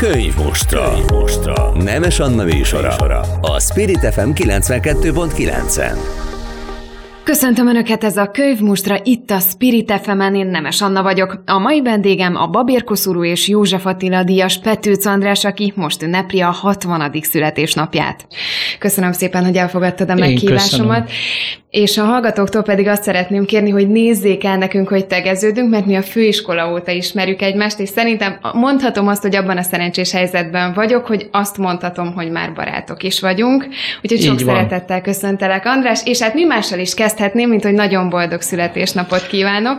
Könyvmostra. Könyvmostra. Nemes Anna műsora. A Spirit FM 92.9-en. Köszöntöm Önöket, ez a könyvmustra itt a Spirit fm én Nemes Anna vagyok. A mai vendégem a Babér Koszorú és József Attila díjas Petőc András, aki most ünnepli a 60. születésnapját. Köszönöm szépen, hogy elfogadtad a meghívásomat. És a hallgatóktól pedig azt szeretném kérni, hogy nézzék el nekünk, hogy tegeződünk, mert mi a főiskola óta ismerjük egymást, és szerintem mondhatom azt, hogy abban a szerencsés helyzetben vagyok, hogy azt mondhatom, hogy már barátok is vagyunk. Úgyhogy Így sok van. szeretettel köszöntelek, András, és hát mi mással is kezdhetném, mint hogy nagyon boldog születésnapot kívánok.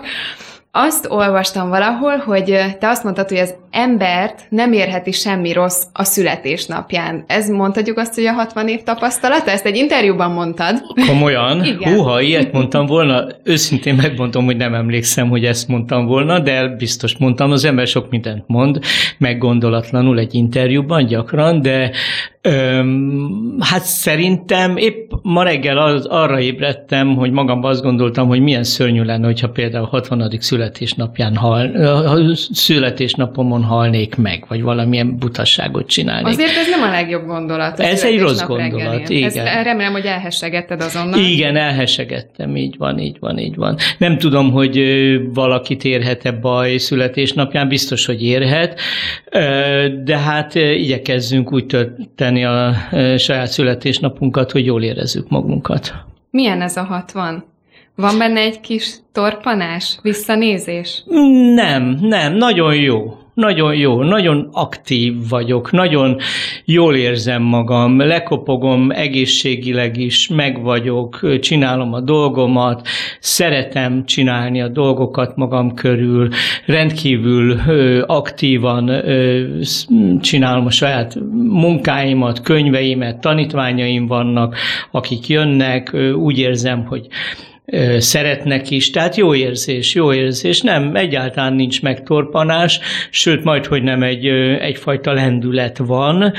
Azt olvastam valahol, hogy te azt mondtad, hogy az embert nem érheti semmi rossz a születésnapján. Ez mondhatjuk azt, hogy a 60 év tapasztalata? Ezt egy interjúban mondtad. Komolyan? Igen. Húha, ilyet mondtam volna. Őszintén megmondom, hogy nem emlékszem, hogy ezt mondtam volna, de biztos mondtam. Az ember sok mindent mond, meggondolatlanul egy interjúban gyakran, de Öm, hát szerintem épp ma reggel az, arra ébredtem, hogy magamban azt gondoltam, hogy milyen szörnyű lenne, hogyha például 60. születésnapján hal, születésnapomon halnék meg, vagy valamilyen butasságot csinálnék. Azért ez nem a legjobb gondolat. Ez egy rossz gondolat, reggelén. igen. Ezt remélem, hogy elhessegetted azonnal. Igen, elhessegettem, így van, így van, így van. Nem tudom, hogy valakit érhet-e baj születésnapján, biztos, hogy érhet, de hát igyekezzünk úgy tölteni a saját születésnapunkat, hogy jól érezzük magunkat. Milyen ez a 60? Van benne egy kis torpanás, visszanézés? Nem, nem, nagyon jó nagyon jó, nagyon aktív vagyok, nagyon jól érzem magam, lekopogom egészségileg is, meg vagyok, csinálom a dolgomat, szeretem csinálni a dolgokat magam körül, rendkívül aktívan csinálom a saját munkáimat, könyveimet, tanítványaim vannak, akik jönnek, úgy érzem, hogy szeretnek is, tehát jó érzés, jó érzés, nem, egyáltalán nincs megtorpanás, sőt, majd, hogy nem egy, egyfajta lendület van.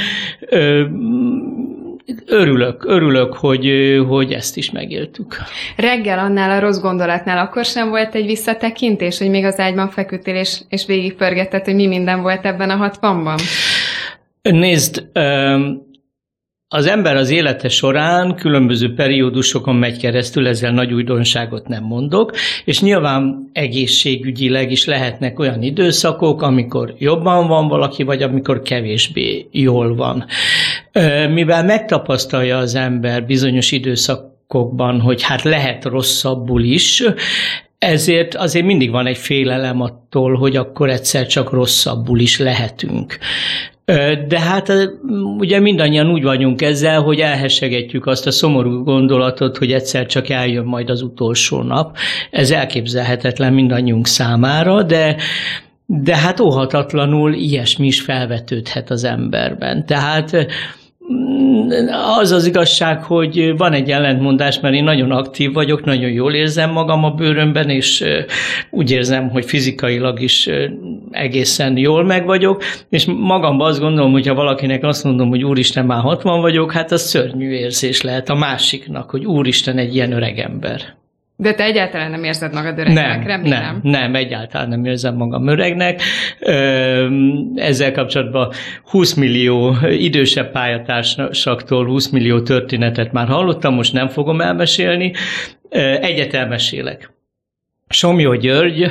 Örülök, örülök, hogy, hogy ezt is megéltük. Reggel annál a rossz gondolatnál akkor sem volt egy visszatekintés, hogy még az ágyban feküdtél és, és végigpörgetted, hogy mi minden volt ebben a hatvanban? Nézd, az ember az élete során különböző periódusokon megy keresztül, ezzel nagy újdonságot nem mondok, és nyilván egészségügyileg is lehetnek olyan időszakok, amikor jobban van valaki, vagy amikor kevésbé jól van. Mivel megtapasztalja az ember bizonyos időszakokban, hogy hát lehet rosszabbul is, ezért azért mindig van egy félelem attól, hogy akkor egyszer csak rosszabbul is lehetünk. De hát ugye mindannyian úgy vagyunk ezzel, hogy elhessegetjük azt a szomorú gondolatot, hogy egyszer csak eljön majd az utolsó nap. Ez elképzelhetetlen mindannyiunk számára, de de hát óhatatlanul ilyesmi is felvetődhet az emberben. Tehát az az igazság, hogy van egy ellentmondás, mert én nagyon aktív vagyok, nagyon jól érzem magam a bőrömben, és úgy érzem, hogy fizikailag is egészen jól meg vagyok, és magamban azt gondolom, hogy ha valakinek azt mondom, hogy úristen, már 60 vagyok, hát az szörnyű érzés lehet a másiknak, hogy úristen, egy ilyen öreg ember. De te egyáltalán nem érzed magad öregnek, nem, remélem. Nem, nem, egyáltalán nem érzem magam öregnek. Ezzel kapcsolatban 20 millió idősebb pályatársaktól 20 millió történetet már hallottam, most nem fogom elmesélni. Egyet elmesélek. Somjó György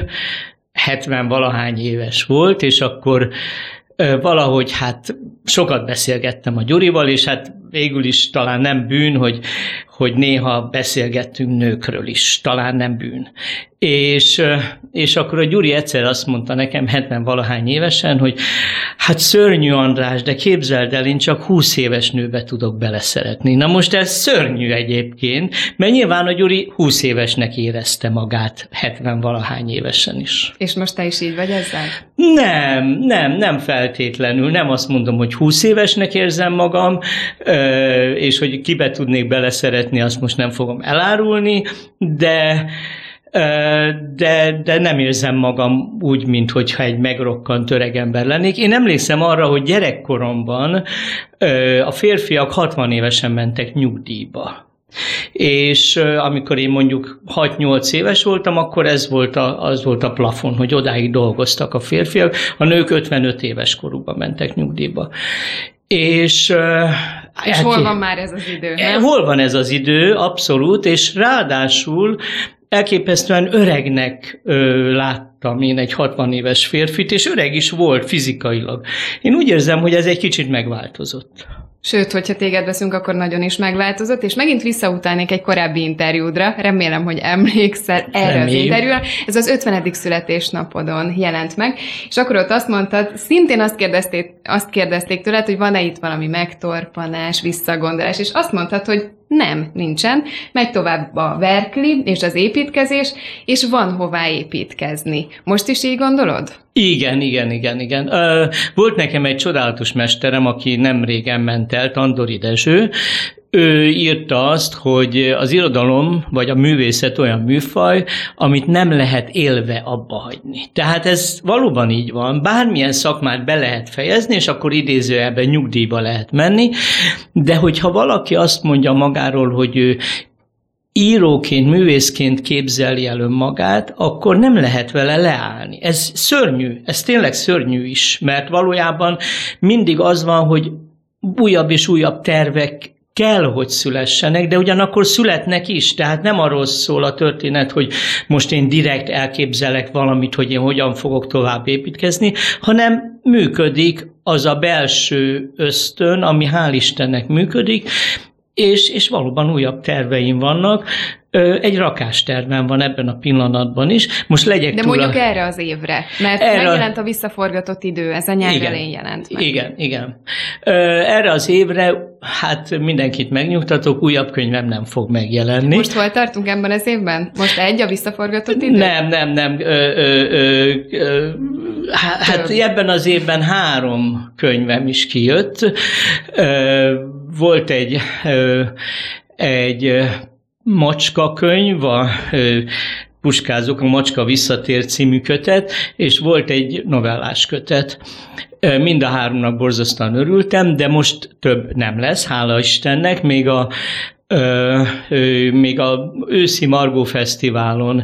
70 valahány éves volt, és akkor valahogy hát sokat beszélgettem a Gyurival, és hát végül is talán nem bűn, hogy, hogy néha beszélgettünk nőkről is, talán nem bűn. És, és akkor a Gyuri egyszer azt mondta nekem 70 valahány évesen, hogy hát szörnyű András, de képzeld el, én csak 20 éves nőbe tudok beleszeretni. Na most ez szörnyű egyébként, mert nyilván a Gyuri 20 évesnek érezte magát 70 valahány évesen is. És most te is így vagy ezzel? Nem, nem, nem feltétlenül. Nem azt mondom, hogy 20 évesnek érzem magam, és hogy kibe tudnék beleszeretni, azt most nem fogom elárulni, de de, de nem érzem magam úgy, mint hogyha egy megrokkant öreg ember lennék. Én emlékszem arra, hogy gyerekkoromban a férfiak 60 évesen mentek nyugdíjba. És amikor én mondjuk 6-8 éves voltam, akkor ez volt a, az volt a plafon, hogy odáig dolgoztak a férfiak, a nők 55 éves korukban mentek nyugdíjba. És, és hát, hol van már ez az idő? Nem? Hol van ez az idő, abszolút, és ráadásul elképesztően öregnek ö, láttam én egy 60 éves férfit, és öreg is volt fizikailag. Én úgy érzem, hogy ez egy kicsit megváltozott. Sőt, hogyha téged veszünk, akkor nagyon is megváltozott, és megint visszautálnék egy korábbi interjúdra, remélem, hogy emlékszel erre Remély. az interjúra. Ez az 50. születésnapodon jelent meg, és akkor ott azt mondtad, szintén azt kérdezték, azt kérdezték tőled, hogy van-e itt valami megtorpanás, visszagondolás, és azt mondtad, hogy nem, nincsen. Megy tovább a verkli és az építkezés, és van hová építkezni. Most is így gondolod? Igen, igen, igen, igen. Volt nekem egy csodálatos mesterem, aki nem régen ment el, Tandori Dezső, ő írta azt, hogy az irodalom vagy a művészet olyan műfaj, amit nem lehet élve abba hagyni. Tehát ez valóban így van. Bármilyen szakmát be lehet fejezni, és akkor idézőjelben nyugdíjba lehet menni, de hogyha valaki azt mondja magáról, hogy ő íróként, művészként képzeli el önmagát, akkor nem lehet vele leállni. Ez szörnyű, ez tényleg szörnyű is, mert valójában mindig az van, hogy újabb és újabb tervek kell, hogy szülessenek, de ugyanakkor születnek is, tehát nem arról szól a történet, hogy most én direkt elképzelek valamit, hogy én hogyan fogok tovább építkezni, hanem működik az a belső ösztön, ami hál' Istennek működik, és, és valóban újabb terveim vannak. Egy rakástervem van ebben a pillanatban is. Most legyek De mondjuk a... erre az évre, mert erre... megjelent a visszaforgatott idő, ez a nyár igen, elején jelent meg. Igen, igen. Erre az évre, hát mindenkit megnyugtatok, újabb könyvem nem fog megjelenni. Most hol tartunk ebben az évben? Most egy a visszaforgatott idő? Nem, nem, nem. Ö, ö, ö, ö, hát Több. ebben az évben három könyvem is kijött. Ö, volt egy, egy macska könyv, a Puskázok, a Macska visszatér című kötet, és volt egy novellás kötet. Mind a háromnak borzasztóan örültem, de most több nem lesz, hála Istennek, még a még a őszi Margó Fesztiválon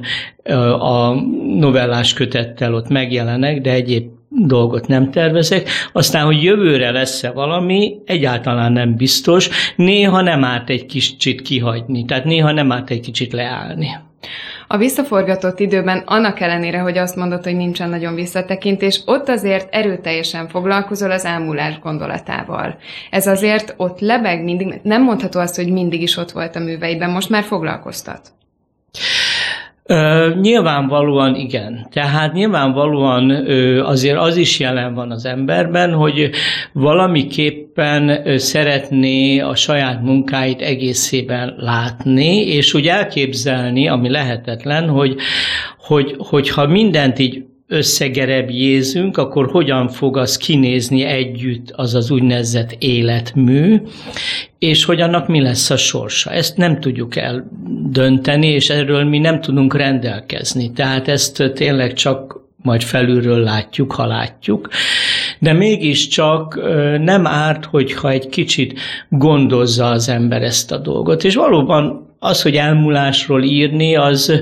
a novellás kötettel ott megjelenek, de egyéb dolgot nem tervezek, aztán, hogy jövőre lesz-e valami, egyáltalán nem biztos, néha nem árt egy kicsit kihagyni, tehát néha nem árt egy kicsit leállni. A visszaforgatott időben, annak ellenére, hogy azt mondod, hogy nincsen nagyon visszatekintés, ott azért erőteljesen foglalkozol az elmúlás gondolatával. Ez azért ott lebeg mindig, nem mondható azt, hogy mindig is ott volt a műveidben, most már foglalkoztat. Ö, nyilvánvalóan igen. Tehát nyilvánvalóan ö, azért az is jelen van az emberben, hogy valamiképpen ö, szeretné a saját munkáit egészében látni, és úgy elképzelni, ami lehetetlen, hogy, hogy, hogyha mindent így összegerebjézünk, akkor hogyan fog az kinézni együtt az az úgynevezett életmű, és hogy annak mi lesz a sorsa. Ezt nem tudjuk eldönteni, és erről mi nem tudunk rendelkezni. Tehát ezt tényleg csak majd felülről látjuk, ha látjuk. De mégiscsak nem árt, hogyha egy kicsit gondozza az ember ezt a dolgot. És valóban az, hogy elmúlásról írni, az,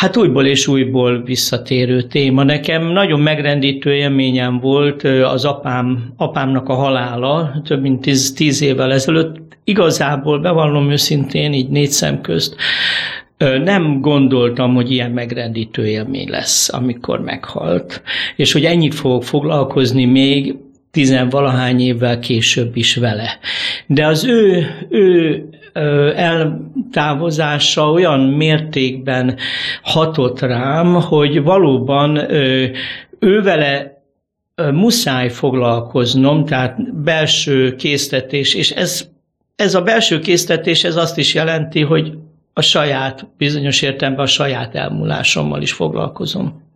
Hát újból és újból visszatérő téma. Nekem nagyon megrendítő élményem volt az apám, apámnak a halála több mint tíz, tíz évvel ezelőtt. Igazából bevallom őszintén, így négy szem közt, nem gondoltam, hogy ilyen megrendítő élmény lesz, amikor meghalt, és hogy ennyit fogok foglalkozni még tizenvalahány évvel később is vele. De az ő, ő eltávozása olyan mértékben hatott rám, hogy valóban ő vele muszáj foglalkoznom, tehát belső késztetés, és ez, ez a belső késztetés ez azt is jelenti, hogy a saját, bizonyos értelemben a saját elmúlásommal is foglalkozom.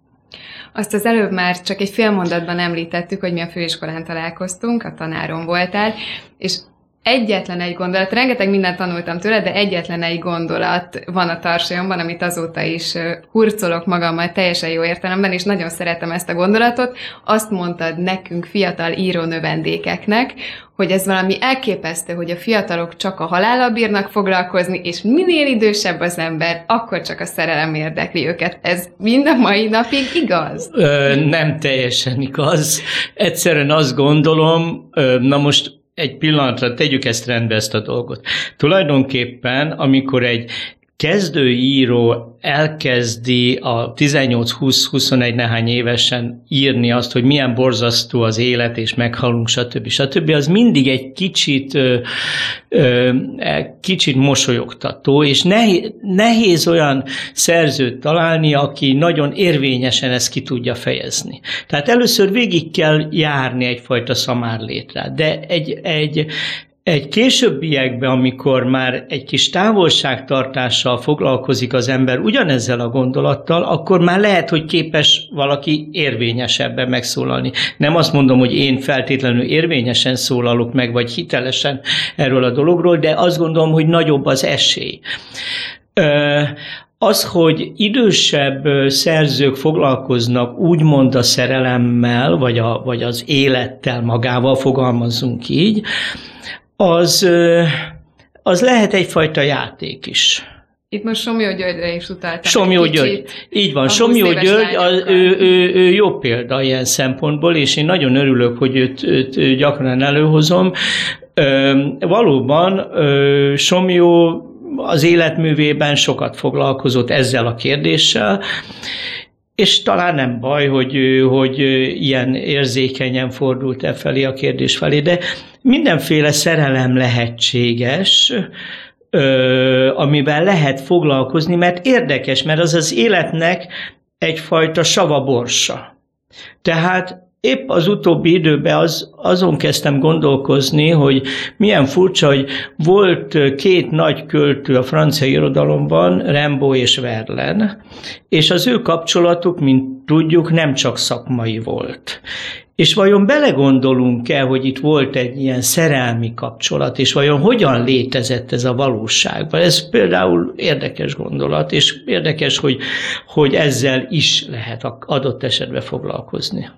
Azt az előbb már csak egy fél mondatban említettük, hogy mi a főiskolán találkoztunk, a tanárom voltál, és egyetlen egy gondolat, rengeteg mindent tanultam tőle, de egyetlen egy gondolat van a tarsajomban, amit azóta is hurcolok magammal teljesen jó értelemben, és nagyon szeretem ezt a gondolatot. Azt mondtad nekünk, fiatal író növendékeknek, hogy ez valami elképesztő, hogy a fiatalok csak a halállal bírnak foglalkozni, és minél idősebb az ember, akkor csak a szerelem érdekli őket. Ez mind a mai napig igaz? Ö, nem teljesen igaz. Egyszerűen azt gondolom, na most egy pillanatra tegyük ezt rendbe ezt a dolgot. Tulajdonképpen, amikor egy kezdőíró elkezdi a 18-20-21 nehány évesen írni azt, hogy milyen borzasztó az élet, és meghalunk, stb. stb., az mindig egy kicsit, e, kicsit mosolyogtató, és nehéz, olyan szerzőt találni, aki nagyon érvényesen ezt ki tudja fejezni. Tehát először végig kell járni egyfajta szamárlétre, de egy, egy, egy későbbiekben, amikor már egy kis távolságtartással foglalkozik az ember ugyanezzel a gondolattal, akkor már lehet, hogy képes valaki érvényesebben megszólalni. Nem azt mondom, hogy én feltétlenül érvényesen szólalok meg, vagy hitelesen erről a dologról, de azt gondolom, hogy nagyobb az esély. Az, hogy idősebb szerzők foglalkoznak úgymond a szerelemmel, vagy, a, vagy az élettel magával, fogalmazzunk így, az, az lehet egyfajta játék is. Itt most Somjó Györgyre is utaltam. Somjó György, így van. Somjó György, az, ő, ő, ő jó példa ilyen szempontból, és én nagyon örülök, hogy őt, őt gyakran előhozom. Ö, valóban ö, Somjó az életművében sokat foglalkozott ezzel a kérdéssel, és talán nem baj, hogy, hogy ilyen érzékenyen fordult e felé a kérdés felé, de mindenféle szerelem lehetséges, amivel lehet foglalkozni, mert érdekes, mert az az életnek egyfajta savaborsa. Tehát épp az utóbbi időben az, azon kezdtem gondolkozni, hogy milyen furcsa, hogy volt két nagy költő a francia irodalomban, Rimbaud és Verlaine, és az ő kapcsolatuk, mint tudjuk, nem csak szakmai volt. És vajon belegondolunk-e, hogy itt volt egy ilyen szerelmi kapcsolat, és vajon hogyan létezett ez a valóságban? Ez például érdekes gondolat, és érdekes, hogy, hogy ezzel is lehet adott esetben foglalkozni.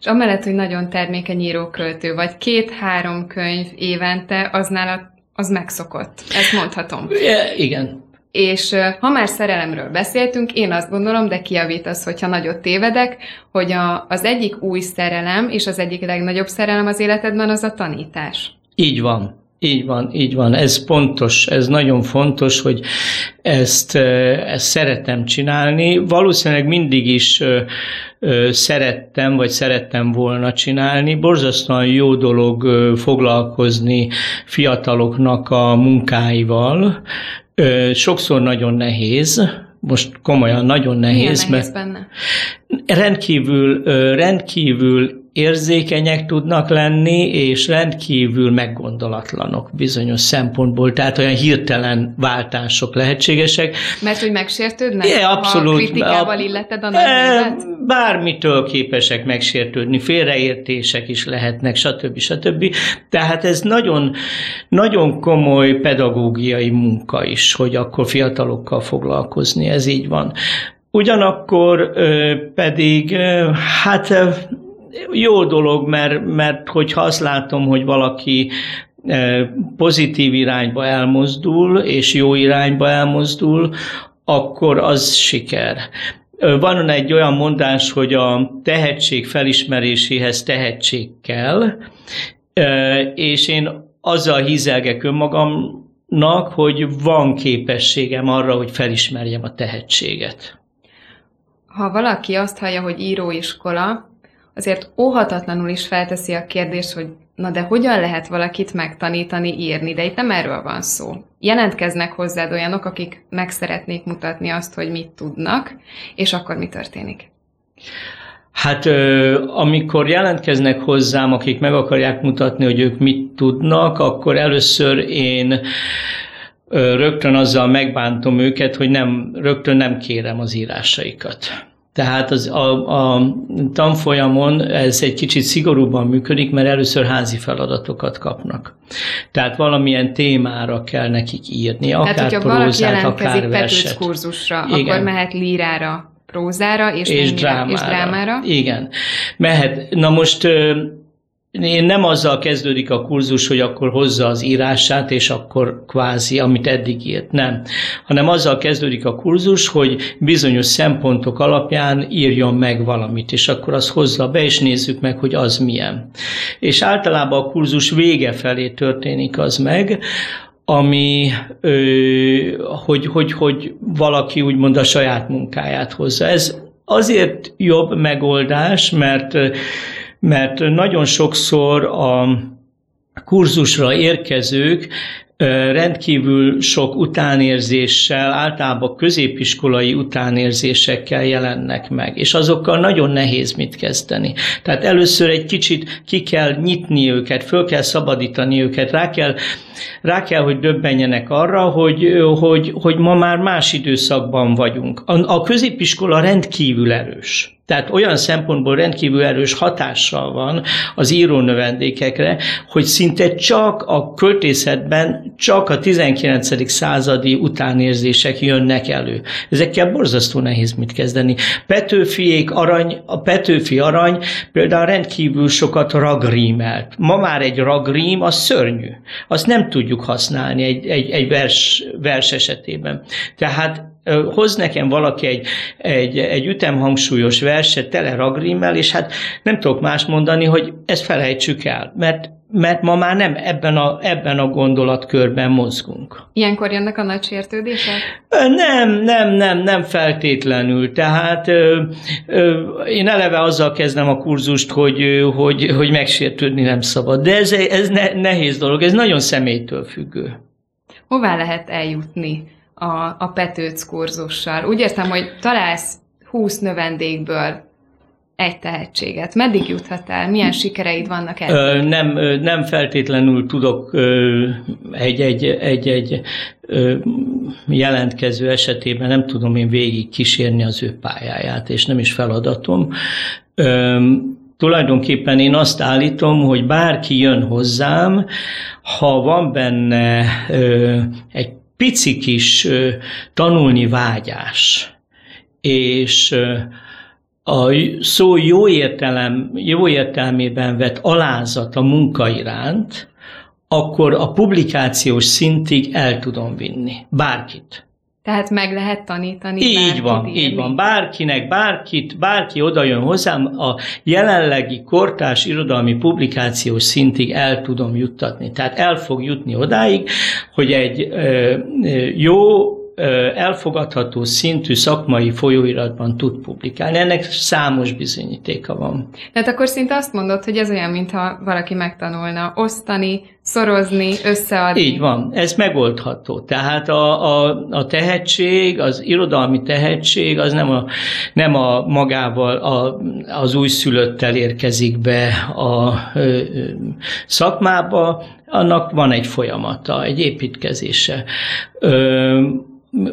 És amellett, hogy nagyon termékeny íróköltő vagy, két-három könyv évente, az nála az megszokott. Ezt mondhatom. igen. És ha már szerelemről beszéltünk, én azt gondolom, de kiavítasz, hogyha nagyot tévedek, hogy a, az egyik új szerelem és az egyik legnagyobb szerelem az életedben az a tanítás. Így van. Így van, így van. Ez pontos, ez nagyon fontos, hogy ezt, ezt szeretem csinálni. Valószínűleg mindig is szerettem, vagy szerettem volna csinálni. Borzasztóan jó dolog foglalkozni fiataloknak a munkáival. Sokszor nagyon nehéz, most komolyan nagyon nehéz, Milyen nehéz mert benne? rendkívül, rendkívül érzékenyek tudnak lenni, és rendkívül meggondolatlanok bizonyos szempontból, tehát olyan hirtelen váltások lehetségesek. Mert hogy megsértődnek, é, abszolút, ha kritikával illeted a nagy Bármitől képesek megsértődni, félreértések is lehetnek, stb. stb. Tehát ez nagyon, nagyon komoly pedagógiai munka is, hogy akkor fiatalokkal foglalkozni, ez így van. Ugyanakkor pedig, hát jó dolog, mert, mert hogyha azt látom, hogy valaki e, pozitív irányba elmozdul, és jó irányba elmozdul, akkor az siker. Van egy olyan mondás, hogy a tehetség felismeréséhez tehetség kell, e, és én azzal hízelgek önmagamnak, hogy van képességem arra, hogy felismerjem a tehetséget. Ha valaki azt hallja, hogy íróiskola, azért óhatatlanul is felteszi a kérdést, hogy na de hogyan lehet valakit megtanítani írni, de itt nem erről van szó. Jelentkeznek hozzád olyanok, akik meg szeretnék mutatni azt, hogy mit tudnak, és akkor mi történik? Hát amikor jelentkeznek hozzám, akik meg akarják mutatni, hogy ők mit tudnak, akkor először én rögtön azzal megbántom őket, hogy nem, rögtön nem kérem az írásaikat. Tehát az, a, a tanfolyamon ez egy kicsit szigorúbban működik, mert először házi feladatokat kapnak. Tehát valamilyen témára kell nekik írni, akár Tehát, hogyha prózát, akár verset. kurzusra, Igen. akkor mehet lírára, prózára és, és, drámára. és drámára. Igen, mehet. Na most én nem azzal kezdődik a kurzus, hogy akkor hozza az írását, és akkor kvázi, amit eddig írt. Nem. Hanem azzal kezdődik a kurzus, hogy bizonyos szempontok alapján írjon meg valamit, és akkor azt hozza be, és nézzük meg, hogy az milyen. És általában a kurzus vége felé történik az meg, ami, hogy, hogy, hogy valaki úgymond a saját munkáját hozza. Ez azért jobb megoldás, mert mert nagyon sokszor a kurzusra érkezők rendkívül sok utánérzéssel, általában középiskolai utánérzésekkel jelennek meg, és azokkal nagyon nehéz mit kezdeni. Tehát először egy kicsit ki kell nyitni őket, föl kell szabadítani őket, rá kell, rá kell hogy döbbenjenek arra, hogy, hogy, hogy ma már más időszakban vagyunk. A, a középiskola rendkívül erős. Tehát olyan szempontból rendkívül erős hatással van az író növendékekre, hogy szinte csak a költészetben csak a 19. századi utánérzések jönnek elő. Ezekkel borzasztó nehéz mit kezdeni. Petőfiék arany, a Petőfi arany például rendkívül sokat ragrímelt. Ma már egy ragrím az szörnyű. Azt nem tudjuk használni egy, egy, egy vers, vers esetében. Tehát hoz nekem valaki egy, egy, egy ütemhangsúlyos verset tele ragrimmel, és hát nem tudok más mondani, hogy ezt felejtsük el, mert mert ma már nem ebben a, ebben a gondolatkörben mozgunk. Ilyenkor jönnek a nagy sértődések? Nem, nem, nem, nem feltétlenül. Tehát ö, ö, én eleve azzal kezdem a kurzust, hogy, hogy, hogy megsértődni nem szabad. De ez, ez ne, nehéz dolog, ez nagyon személytől függő. Hová lehet eljutni a, a Petőc kurzussal. Úgy értem, hogy találsz 20 növendékből egy tehetséget. Meddig juthat el? Milyen sikereid vannak el? Nem, nem feltétlenül tudok egy-egy egy, egy, jelentkező esetében nem tudom én végig kísérni az ő pályáját, és nem is feladatom. Tulajdonképpen én azt állítom, hogy bárki jön hozzám, ha van benne egy pici kis tanulni vágyás, és a szó jó, értelem, jó értelmében vett alázat a munka iránt, akkor a publikációs szintig el tudom vinni. Bárkit. Tehát meg lehet tanítani. Így van, írni. így van. Bárkinek, bárkit, bárki oda jön hozzám, a jelenlegi kortás irodalmi publikációs szintig el tudom juttatni. Tehát el fog jutni odáig, hogy egy ö, jó elfogadható szintű szakmai folyóiratban tud publikálni. Ennek számos bizonyítéka van. Tehát akkor szinte azt mondod, hogy ez olyan, mintha valaki megtanulna osztani, szorozni, összeadni. Így van, ez megoldható. Tehát a, a, a tehetség, az irodalmi tehetség, az nem a, nem a magával, a, az újszülöttel érkezik be a ö, szakmába, annak van egy folyamata, egy építkezése. Ö,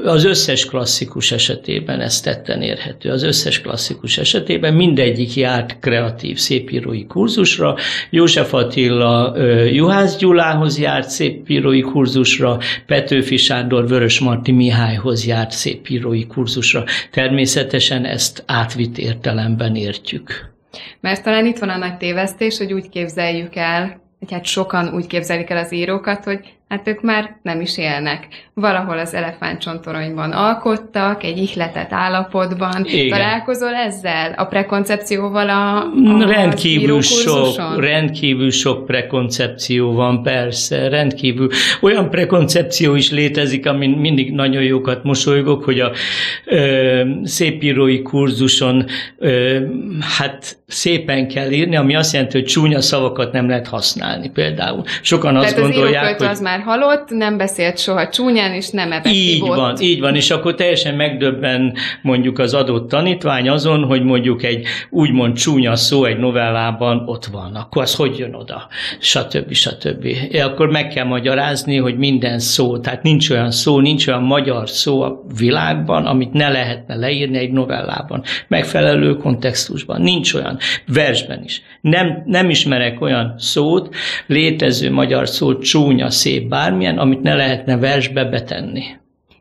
az összes klasszikus esetében ez tetten érhető. Az összes klasszikus esetében mindegyik járt kreatív szépírói kurzusra. József Attila Juhász Gyulához járt szépírói kurzusra, Petőfi Sándor Vörös Marti Mihályhoz járt szépírói kurzusra. Természetesen ezt átvitt értelemben értjük. Mert talán itt van a nagy tévesztés, hogy úgy képzeljük el, hogy hát sokan úgy képzelik el az írókat, hogy hát ők már nem is élnek. Valahol az elefántcsontoronyban alkottak, egy ihletett állapotban. Igen. Találkozol ezzel? A prekoncepcióval a, a rendkívül sok, rendkívül sok prekoncepció van, persze, rendkívül. Olyan prekoncepció is létezik, amin mindig nagyon jókat mosolygok, hogy a ö, szépírói kurzuson ö, hát szépen kell írni, ami azt jelenti, hogy csúnya szavakat nem lehet használni például. Sokan Tehát azt gondolják, hogy... az már halott, nem beszélt soha csúnyán, és nem evett Így ibot. van, így van, és akkor teljesen megdöbben mondjuk az adott tanítvány azon, hogy mondjuk egy úgymond csúnya szó egy novellában ott van, akkor az hogy jön oda, stb. stb. Akkor meg kell magyarázni, hogy minden szó, tehát nincs olyan szó, nincs olyan magyar szó a világban, amit ne lehetne leírni egy novellában, megfelelő kontextusban. Nincs olyan, versben is. Nem, nem ismerek olyan szót, létező magyar szót, csúnya, szép, bármilyen, amit ne lehetne versbe betenni.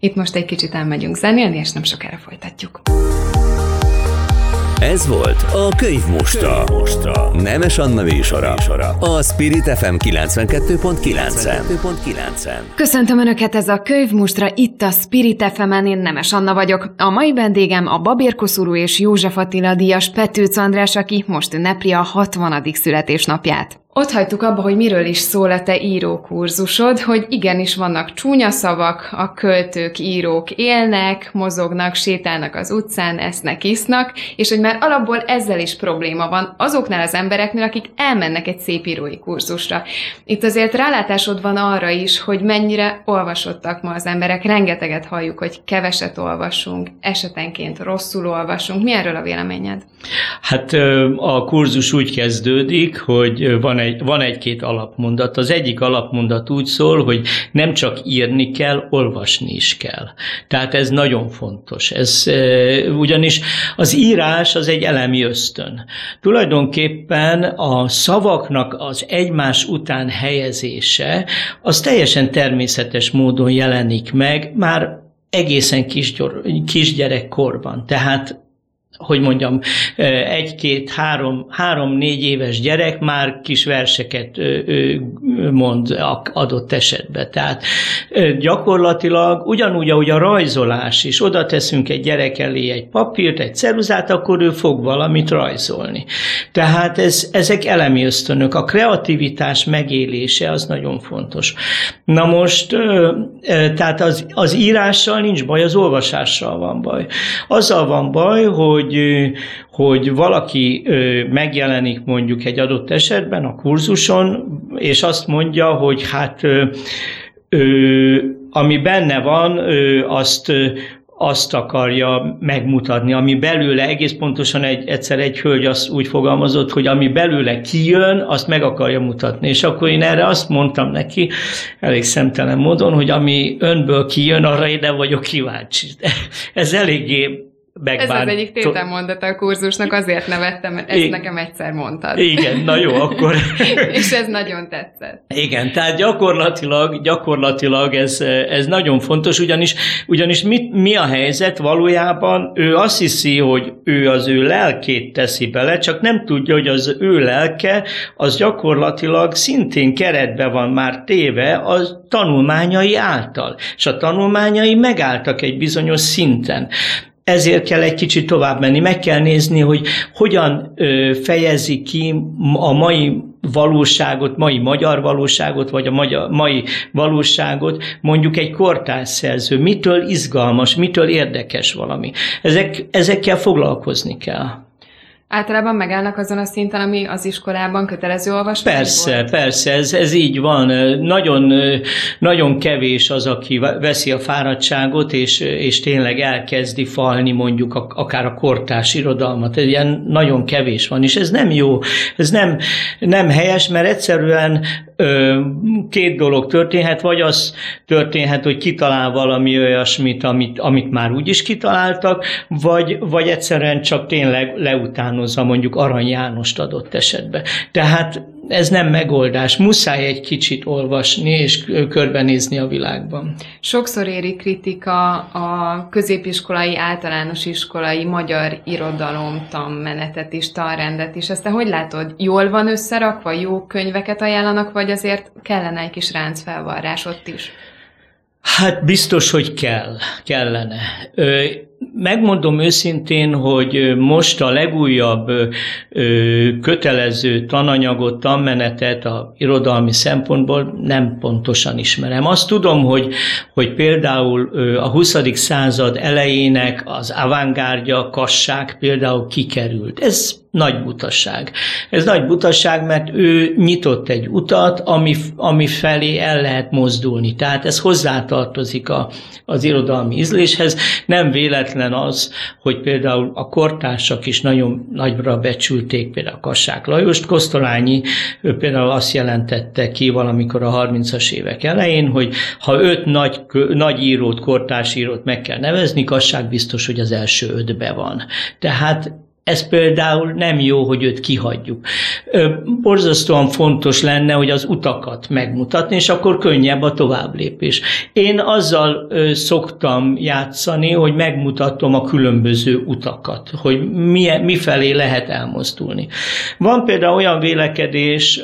Itt most egy kicsit elmegyünk zenélni, és nem sokára folytatjuk. Ez volt a Könyv Mostra. Mostra. Nemes Anna műsora. A Spirit FM 92.9. Köszöntöm Önöket, ez a Könyvmustra, itt a Spirit fm én Nemes Anna vagyok. A mai vendégem a Babérkoszurú és József Attila díjas Petőc András, aki most ünnepli a 60. születésnapját. Ott hagytuk abba, hogy miről is szól a te írókurzusod, hogy igenis vannak csúnya szavak, a költők, írók élnek, mozognak, sétálnak az utcán, esznek, isznak, és hogy már alapból ezzel is probléma van azoknál az embereknél, akik elmennek egy szép írói kurzusra. Itt azért rálátásod van arra is, hogy mennyire olvasottak ma az emberek, rengeteget halljuk, hogy keveset olvasunk, esetenként rosszul olvasunk. Mi erről a véleményed? Hát a kurzus úgy kezdődik, hogy van egy, van egy-két alapmondat. Az egyik alapmondat úgy szól, hogy nem csak írni kell, olvasni is kell. Tehát ez nagyon fontos. Ez, ugyanis az írás az egy elemi ösztön. Tulajdonképpen a szavaknak az egymás után helyezése az teljesen természetes módon jelenik meg, már egészen kisgyerekkorban. Tehát hogy mondjam, egy-két, három, három-négy éves gyerek már kis verseket mond adott esetben. Tehát gyakorlatilag ugyanúgy, ahogy a rajzolás is, oda teszünk egy gyerek elé egy papírt, egy ceruzát, akkor ő fog valamit rajzolni. Tehát ez, ezek elemi ösztönök. A kreativitás megélése az nagyon fontos. Na most, tehát az, az írással nincs baj, az olvasással van baj. Azzal van baj, hogy hogy, hogy valaki megjelenik mondjuk egy adott esetben a kurzuson, és azt mondja, hogy hát ami benne van, azt azt akarja megmutatni, ami belőle, egész pontosan egy, egyszer egy hölgy azt úgy fogalmazott, hogy ami belőle kijön, azt meg akarja mutatni. És akkor én erre azt mondtam neki, elég szemtelen módon, hogy ami önből kijön, arra én vagyok kíváncsi. Ez eléggé megbánt. Ez az egyik tételmondata a kurzusnak, azért nevettem, mert ezt I- nekem egyszer mondtad. Igen, na jó, akkor... És ez nagyon tetszett. Igen, tehát gyakorlatilag, gyakorlatilag ez, ez nagyon fontos, ugyanis, ugyanis mit, mi a helyzet valójában? Ő azt hiszi, hogy ő az ő lelkét teszi bele, csak nem tudja, hogy az ő lelke az gyakorlatilag szintén keretbe van már téve az tanulmányai által. És a tanulmányai megálltak egy bizonyos szinten ezért kell egy kicsit tovább menni. Meg kell nézni, hogy hogyan fejezi ki a mai valóságot, mai magyar valóságot, vagy a magyar, mai valóságot mondjuk egy kortárs szerző. Mitől izgalmas, mitől érdekes valami. Ezek, ezekkel foglalkozni kell. Általában megállnak azon a szinten, ami az iskolában kötelező olvasmány Persze, volt? persze, ez, ez így van. Nagyon, nagyon kevés az, aki veszi a fáradtságot, és, és tényleg elkezdi falni mondjuk akár a kortás irodalmat. Ez ilyen nagyon kevés van, és ez nem jó, ez nem, nem helyes, mert egyszerűen két dolog történhet, vagy az történhet, hogy kitalál valami olyasmit, amit, amit már úgyis kitaláltak, vagy, vagy egyszerűen csak tényleg leutánozza mondjuk Arany Jánost adott esetben. Tehát ez nem megoldás. Muszáj egy kicsit olvasni és körbenézni a világban. Sokszor éri kritika a középiskolai, általános iskolai magyar irodalom tanmenetet is, tanrendet is. Ezt te hogy látod? Jól van összerakva, jó könyveket ajánlanak, vagy azért kellene egy kis ráncfelvarrás ott is? Hát biztos, hogy kell, kellene. Megmondom őszintén, hogy most a legújabb kötelező tananyagot, tanmenetet a irodalmi szempontból nem pontosan ismerem. Azt tudom, hogy, hogy például a 20. század elejének az avantgárdja, kasság például kikerült. Ez nagy butasság. Ez nagy butasság, mert ő nyitott egy utat, ami, ami felé el lehet mozdulni. Tehát ez hozzátartozik a, az irodalmi ízléshez. Nem véletlen az, hogy például a kortársak is nagyon nagyra becsülték például a Kassák Lajost. Kosztolányi ő például azt jelentette ki valamikor a 30-as évek elején, hogy ha öt nagy, nagy írót, kortársírót meg kell nevezni, Kassák biztos, hogy az első ötbe van. Tehát ez például nem jó, hogy őt kihagyjuk. Borzasztóan fontos lenne, hogy az utakat megmutatni, és akkor könnyebb a továbblépés. Én azzal szoktam játszani, hogy megmutatom a különböző utakat, hogy mifelé lehet elmozdulni. Van például olyan vélekedés,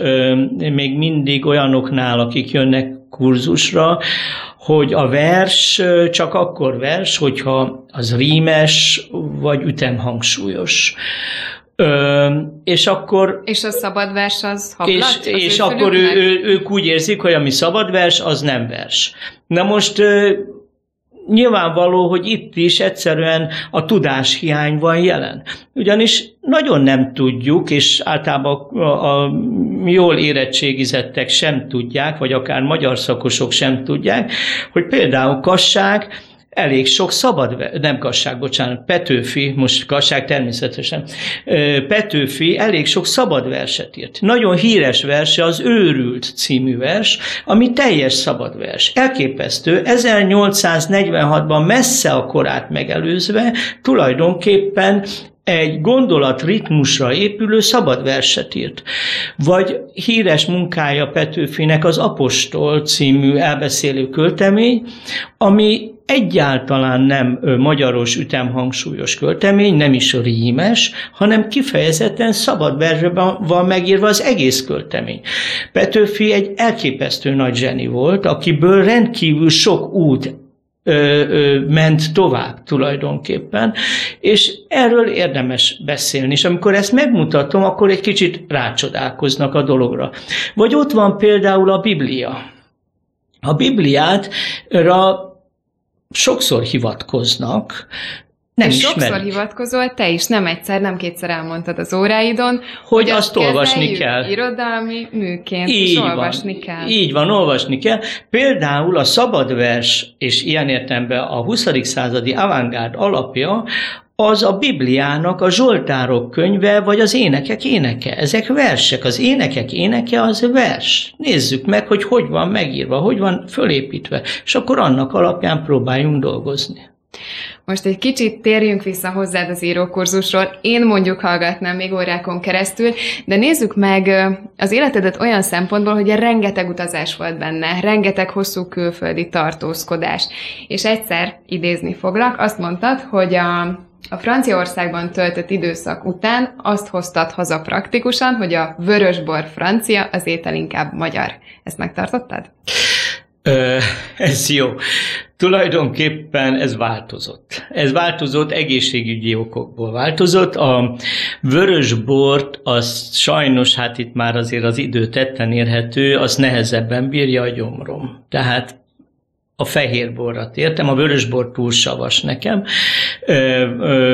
még mindig olyanoknál, akik jönnek kurzusra, hogy a vers csak akkor vers, hogyha az rímes vagy ütemhangsúlyos. Ö, és akkor... És a szabad vers az hablat? És, és akkor ő, ő, ők úgy érzik, hogy ami szabad vers, az nem vers. Na most nyilvánvaló, hogy itt is egyszerűen a tudáshiány van jelen. Ugyanis nagyon nem tudjuk, és általában a, a jól érettségizettek sem tudják, vagy akár magyar szakosok sem tudják, hogy például kasság elég sok szabad, nem kasság, bocsánat, Petőfi, most kasság természetesen, Petőfi elég sok szabad verset írt. Nagyon híres verse az Őrült című vers, ami teljes szabad vers. Elképesztő, 1846-ban messze a korát megelőzve tulajdonképpen egy gondolat ritmusra épülő szabad verset írt. Vagy híres munkája Petőfinek az Apostol című elbeszélő költemény, ami egyáltalán nem magyaros ütemhangsúlyos költemény, nem is rímes, hanem kifejezetten szabad versben van megírva az egész költemény. Petőfi egy elképesztő nagy zseni volt, akiből rendkívül sok út ment tovább tulajdonképpen, és erről érdemes beszélni, és amikor ezt megmutatom, akkor egy kicsit rácsodálkoznak a dologra. Vagy ott van például a Biblia. A Bibliát sokszor hivatkoznak, nem és ismerik. sokszor hivatkozol, te is nem egyszer, nem kétszer elmondtad az óráidon, hogy, hogy azt olvasni kell. irodalmi műként, így és van, olvasni kell. Így van, olvasni kell. Például a szabad vers, és ilyen értelemben a 20. századi avantgárd alapja, az a Bibliának a Zsoltárok könyve, vagy az énekek éneke. Ezek versek. Az énekek éneke az vers. Nézzük meg, hogy hogy van megírva, hogy van fölépítve, és akkor annak alapján próbáljunk dolgozni. Most egy kicsit térjünk vissza hozzád az írókurzusról. Én mondjuk hallgatnám még órákon keresztül, de nézzük meg az életedet olyan szempontból, hogy rengeteg utazás volt benne, rengeteg hosszú külföldi tartózkodás. És egyszer idézni foglak, azt mondtad, hogy a, a Franciaországban töltött időszak után azt hoztad haza praktikusan, hogy a vörösbor francia, az étel inkább magyar. Ezt megtartottad? Ez jó. Tulajdonképpen ez változott. Ez változott, egészségügyi okokból változott. A vörös bort, az sajnos, hát itt már azért az idő tetten érhető, az nehezebben bírja a gyomrom. Tehát a fehérborrat értem, a vörösbor túl savas nekem.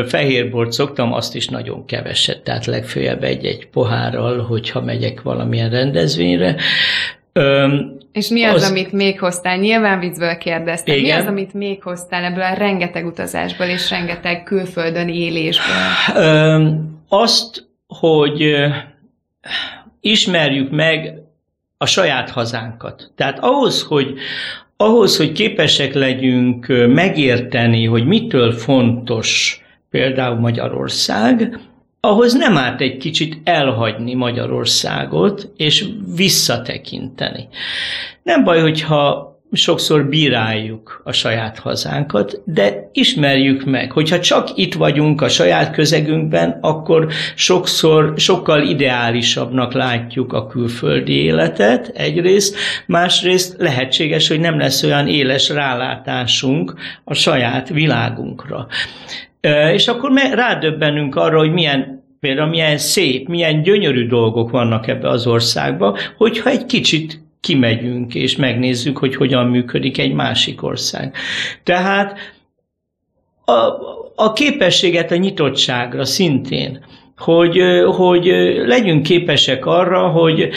Fehérbort szoktam, azt is nagyon keveset, tehát legfőjebb egy-egy pohárral, hogyha megyek valamilyen rendezvényre. És mi az, az, amit még hoztál? Nyilván viccből kérdeztem. Igen. Mi az, amit még hoztál ebből a rengeteg utazásból és rengeteg külföldön élésből? Ö, azt, hogy ismerjük meg a saját hazánkat. Tehát ahhoz, hogy ahhoz, hogy képesek legyünk megérteni, hogy mitől fontos például Magyarország, ahhoz nem árt egy kicsit elhagyni Magyarországot, és visszatekinteni. Nem baj, hogyha sokszor bíráljuk a saját hazánkat, de ismerjük meg, hogyha csak itt vagyunk a saját közegünkben, akkor sokszor sokkal ideálisabbnak látjuk a külföldi életet egyrészt, másrészt lehetséges, hogy nem lesz olyan éles rálátásunk a saját világunkra. És akkor rádöbbenünk arra, hogy milyen például milyen szép, milyen gyönyörű dolgok vannak ebbe az országba, hogyha egy kicsit kimegyünk és megnézzük, hogy hogyan működik egy másik ország. Tehát a, a képességet a nyitottságra szintén, hogy, hogy legyünk képesek arra, hogy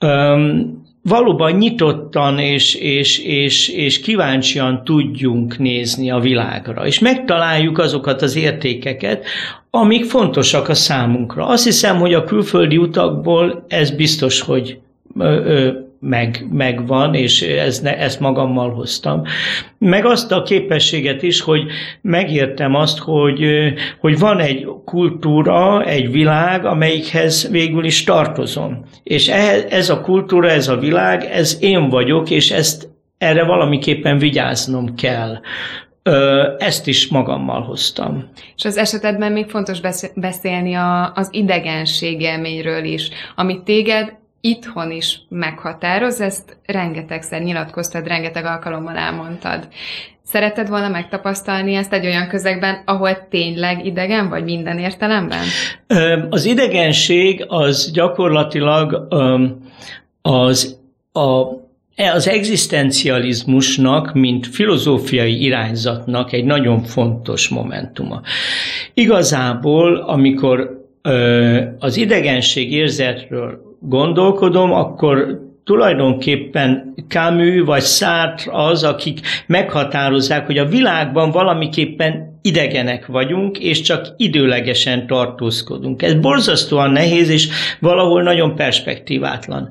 um, valóban nyitottan és, és, és, és kíváncsian tudjunk nézni a világra, és megtaláljuk azokat az értékeket, amik fontosak a számunkra. Azt hiszem, hogy a külföldi utakból ez biztos, hogy meg, megvan, és ez, ezt magammal hoztam. Meg azt a képességet is, hogy megértem azt, hogy, hogy van egy kultúra, egy világ, amelyikhez végül is tartozom. És ez a kultúra, ez a világ, ez én vagyok, és ezt erre valamiképpen vigyáznom kell. Ezt is magammal hoztam. És az esetedben még fontos beszélni a, az idegenség élményről is, amit téged itthon is meghatároz, ezt rengetegszer nyilatkoztad, rengeteg alkalommal elmondtad. Szereted volna megtapasztalni ezt egy olyan közegben, ahol tényleg idegen vagy minden értelemben? Az idegenség az gyakorlatilag az a az egzisztencializmusnak, mint filozófiai irányzatnak egy nagyon fontos momentuma. Igazából, amikor az idegenség érzetről gondolkodom, akkor tulajdonképpen Camus vagy Sartre az, akik meghatározzák, hogy a világban valamiképpen idegenek vagyunk, és csak időlegesen tartózkodunk. Ez borzasztóan nehéz, és valahol nagyon perspektívátlan.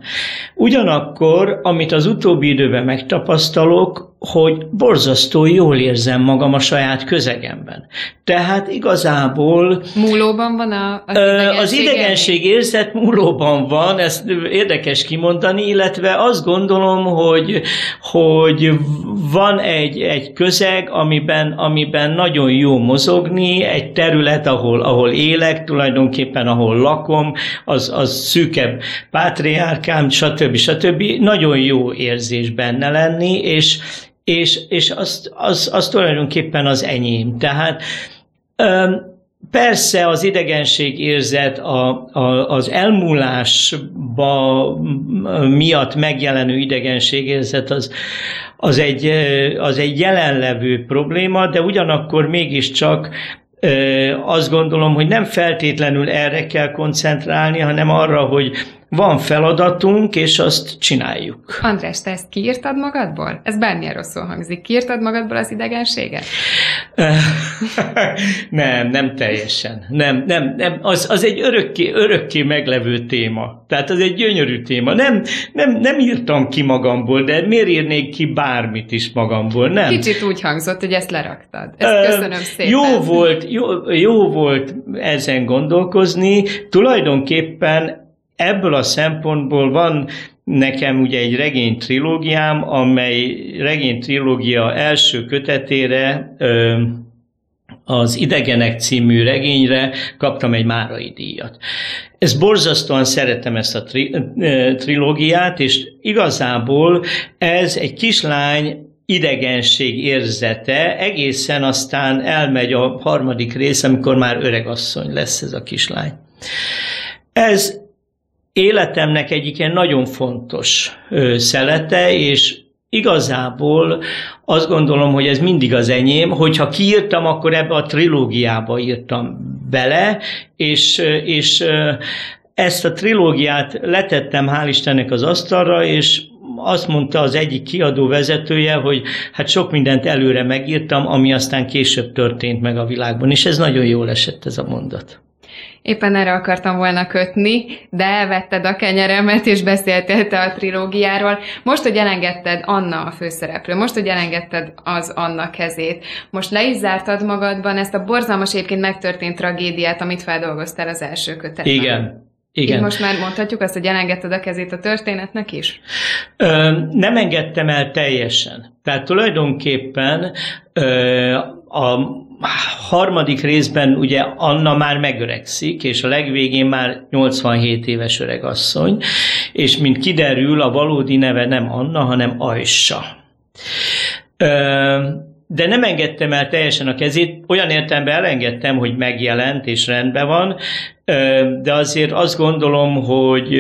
Ugyanakkor, amit az utóbbi időben megtapasztalok, hogy borzasztó jól érzem magam a saját közegemben. Tehát igazából... Múlóban van a, az idegenség? Az idegenség érzet múlóban van, ezt érdekes kimondani, illetve azt gondolom, hogy, hogy van egy, egy közeg, amiben, amiben nagyon jó mozogni, egy terület, ahol, ahol élek, tulajdonképpen ahol lakom, az, az szűkebb pátriárkám, stb. stb. Nagyon jó érzés benne lenni, és, és, és az, az, az tulajdonképpen az enyém. Tehát Persze az idegenség érzet a, a, az elmúlásba miatt megjelenő idegenség érzet az, az, egy, az egy jelenlevő probléma, de ugyanakkor mégiscsak azt gondolom, hogy nem feltétlenül erre kell koncentrálni, hanem arra, hogy van feladatunk, és azt csináljuk. András, te ezt kiírtad magadból? Ez bármilyen rosszul hangzik. Kiírtad magadból az idegenséget? nem, nem teljesen. Nem, nem, nem. Az, az egy örökké, örökké meglevő téma. Tehát az egy gyönyörű téma. Nem, nem, nem írtam ki magamból, de miért írnék ki bármit is magamból? Nem. Kicsit úgy hangzott, hogy ezt leraktad. Ezt köszönöm szépen. Jó volt, jó, jó volt ezen gondolkozni. Tulajdonképpen ebből a szempontból van nekem ugye egy regény trilógiám, amely regény trilógia első kötetére az Idegenek című regényre kaptam egy Márai díjat. Ez borzasztóan szeretem ezt a tri, trilógiát, és igazából ez egy kislány idegenség érzete, egészen aztán elmegy a harmadik rész, amikor már öregasszony lesz ez a kislány. Ez életemnek egyik ilyen nagyon fontos szelete, és igazából azt gondolom, hogy ez mindig az enyém, hogyha kiírtam, akkor ebbe a trilógiába írtam bele, és, és ezt a trilógiát letettem hál' Istennek az asztalra, és azt mondta az egyik kiadó vezetője, hogy hát sok mindent előre megírtam, ami aztán később történt meg a világban, és ez nagyon jól esett ez a mondat. Éppen erre akartam volna kötni, de elvetted a kenyeremet, és beszéltél te a trilógiáról. Most, hogy elengedted Anna a főszereplő, most, hogy elengedted az Anna kezét, most le is zártad magadban ezt a borzalmas egyébként megtörtént tragédiát, amit feldolgoztál az első kötetben. Igen. Igen. Így most már mondhatjuk azt, hogy elengedted a kezét a történetnek is? Ö, nem engedtem el teljesen. Tehát tulajdonképpen ö, a harmadik részben ugye Anna már megöregszik, és a legvégén már 87 éves öregasszony, és mint kiderül, a valódi neve nem Anna, hanem Ajsa. De nem engedtem el teljesen a kezét, olyan értelemben elengedtem, hogy megjelent és rendben van, de azért azt gondolom, hogy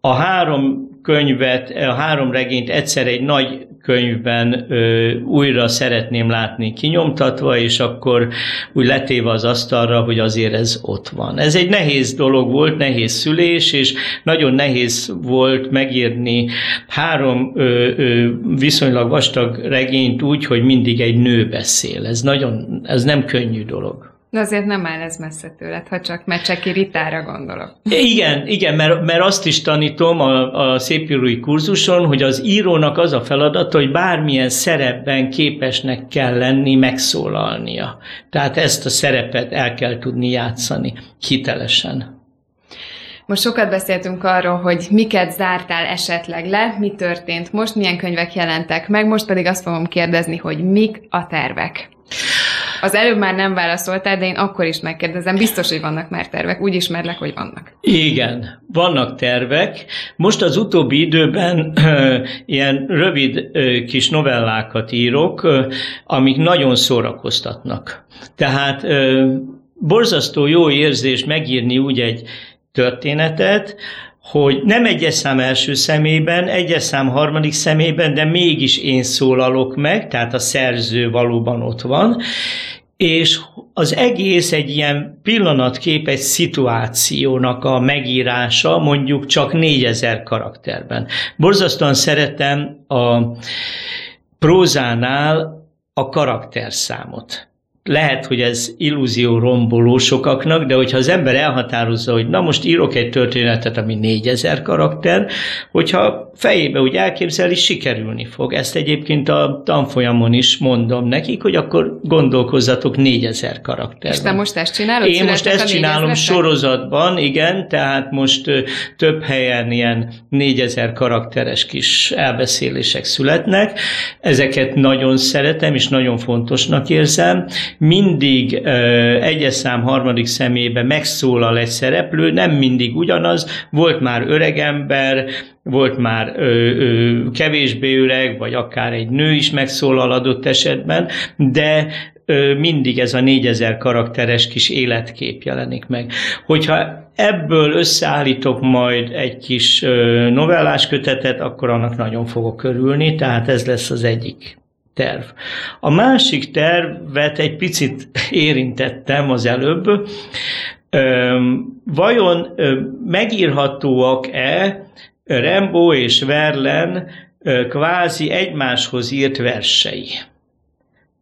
a három könyvet, a három regényt egyszer egy nagy könyvben ö, újra szeretném látni kinyomtatva, és akkor úgy letéve az asztalra, hogy azért ez ott van. Ez egy nehéz dolog volt, nehéz szülés, és nagyon nehéz volt megírni három ö, ö, viszonylag vastag regényt úgy, hogy mindig egy nő beszél. Ez nagyon, ez nem könnyű dolog. De azért nem áll ez messze tőled, ha csak Mecseki Ritára gondolok. Igen, igen, mert, mert azt is tanítom a, a szépírói kurzuson, hogy az írónak az a feladata, hogy bármilyen szerepben képesnek kell lenni megszólalnia. Tehát ezt a szerepet el kell tudni játszani hitelesen. Most sokat beszéltünk arról, hogy miket zártál esetleg le, mi történt most, milyen könyvek jelentek meg, most pedig azt fogom kérdezni, hogy mik a tervek. Az előbb már nem válaszoltál, de én akkor is megkérdezem. Biztos, hogy vannak már tervek. Úgy ismerlek, hogy vannak. Igen, vannak tervek. Most az utóbbi időben ilyen rövid kis novellákat írok, amik nagyon szórakoztatnak. Tehát borzasztó jó érzés megírni úgy egy történetet, hogy nem egyes szám első szemében, egyes szám harmadik szemében, de mégis én szólalok meg, tehát a szerző valóban ott van, és az egész egy ilyen pillanatkép, egy szituációnak a megírása, mondjuk csak négyezer karakterben. Borzasztóan szeretem a prózánál a karakterszámot lehet, hogy ez illúzió romboló sokaknak, de hogyha az ember elhatározza, hogy na most írok egy történetet, ami négyezer karakter, hogyha fejébe úgy elképzeli, sikerülni fog. Ezt egyébként a tanfolyamon is mondom nekik, hogy akkor gondolkozzatok négyezer karakter. És te most ezt csinálod? Én most ezt csinálom sorozatban, igen, tehát most több helyen ilyen négyezer karakteres kis elbeszélések születnek. Ezeket nagyon szeretem, és nagyon fontosnak érzem, mindig egyes szám harmadik szemébe megszólal egy szereplő, nem mindig ugyanaz, volt már öregember, volt már ö, ö, kevésbé öreg, vagy akár egy nő is megszólal adott esetben, de ö, mindig ez a négyezer karakteres kis életkép jelenik meg. Hogyha ebből összeállítok majd egy kis novellás kötetet, akkor annak nagyon fogok körülni, tehát ez lesz az egyik terv. A másik tervet egy picit érintettem az előbb. Vajon megírhatóak-e Rembo és Verlen kvázi egymáshoz írt versei?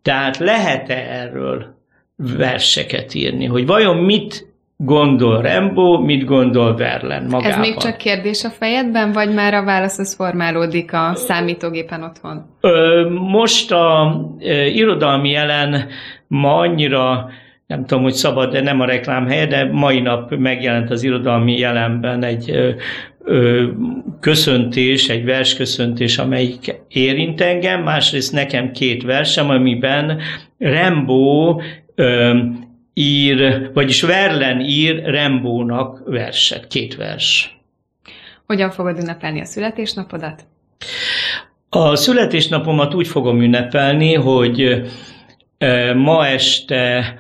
Tehát lehet-e erről verseket írni, hogy vajon mit gondol Rembo, mit gondol Verlen magában. Ez még csak kérdés a fejedben, vagy már a válasz az formálódik a számítógépen otthon? Most a irodalmi jelen ma annyira nem tudom, hogy szabad, de nem a reklám helye, de mai nap megjelent az irodalmi jelenben egy ö, ö, köszöntés, egy versköszöntés, amelyik érint engem, másrészt nekem két versem, amiben Rembo ö, ír, vagyis Verlen ír Rembónak verset, két vers. Hogyan fogod ünnepelni a születésnapodat? A születésnapomat úgy fogom ünnepelni, hogy ma este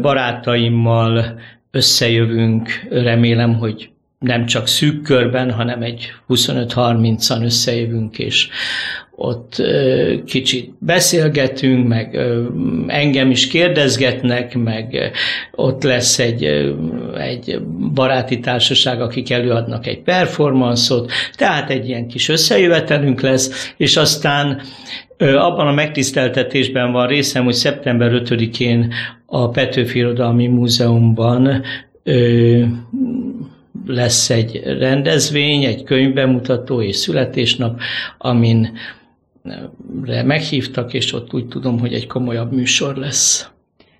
barátaimmal összejövünk, remélem, hogy nem csak szűk körben, hanem egy 25-30-an összejövünk, és ott kicsit beszélgetünk, meg engem is kérdezgetnek, meg ott lesz egy, egy baráti társaság, akik előadnak egy performanszot, tehát egy ilyen kis összejövetelünk lesz, és aztán abban a megtiszteltetésben van részem, hogy szeptember 5-én a Petőfi Irodalmi Múzeumban lesz egy rendezvény, egy könyvbemutató és születésnap, amin meghívtak, és ott úgy tudom, hogy egy komolyabb műsor lesz.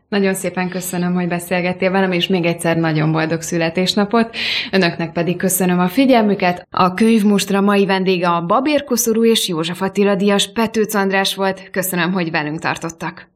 Nagyon szépen köszönöm, hogy beszélgettél velem, és még egyszer nagyon boldog születésnapot. Önöknek pedig köszönöm a figyelmüket. A könyvmustra mai vendége a Babér Koszorú és József Attila Díjas Petőc András volt. Köszönöm, hogy velünk tartottak.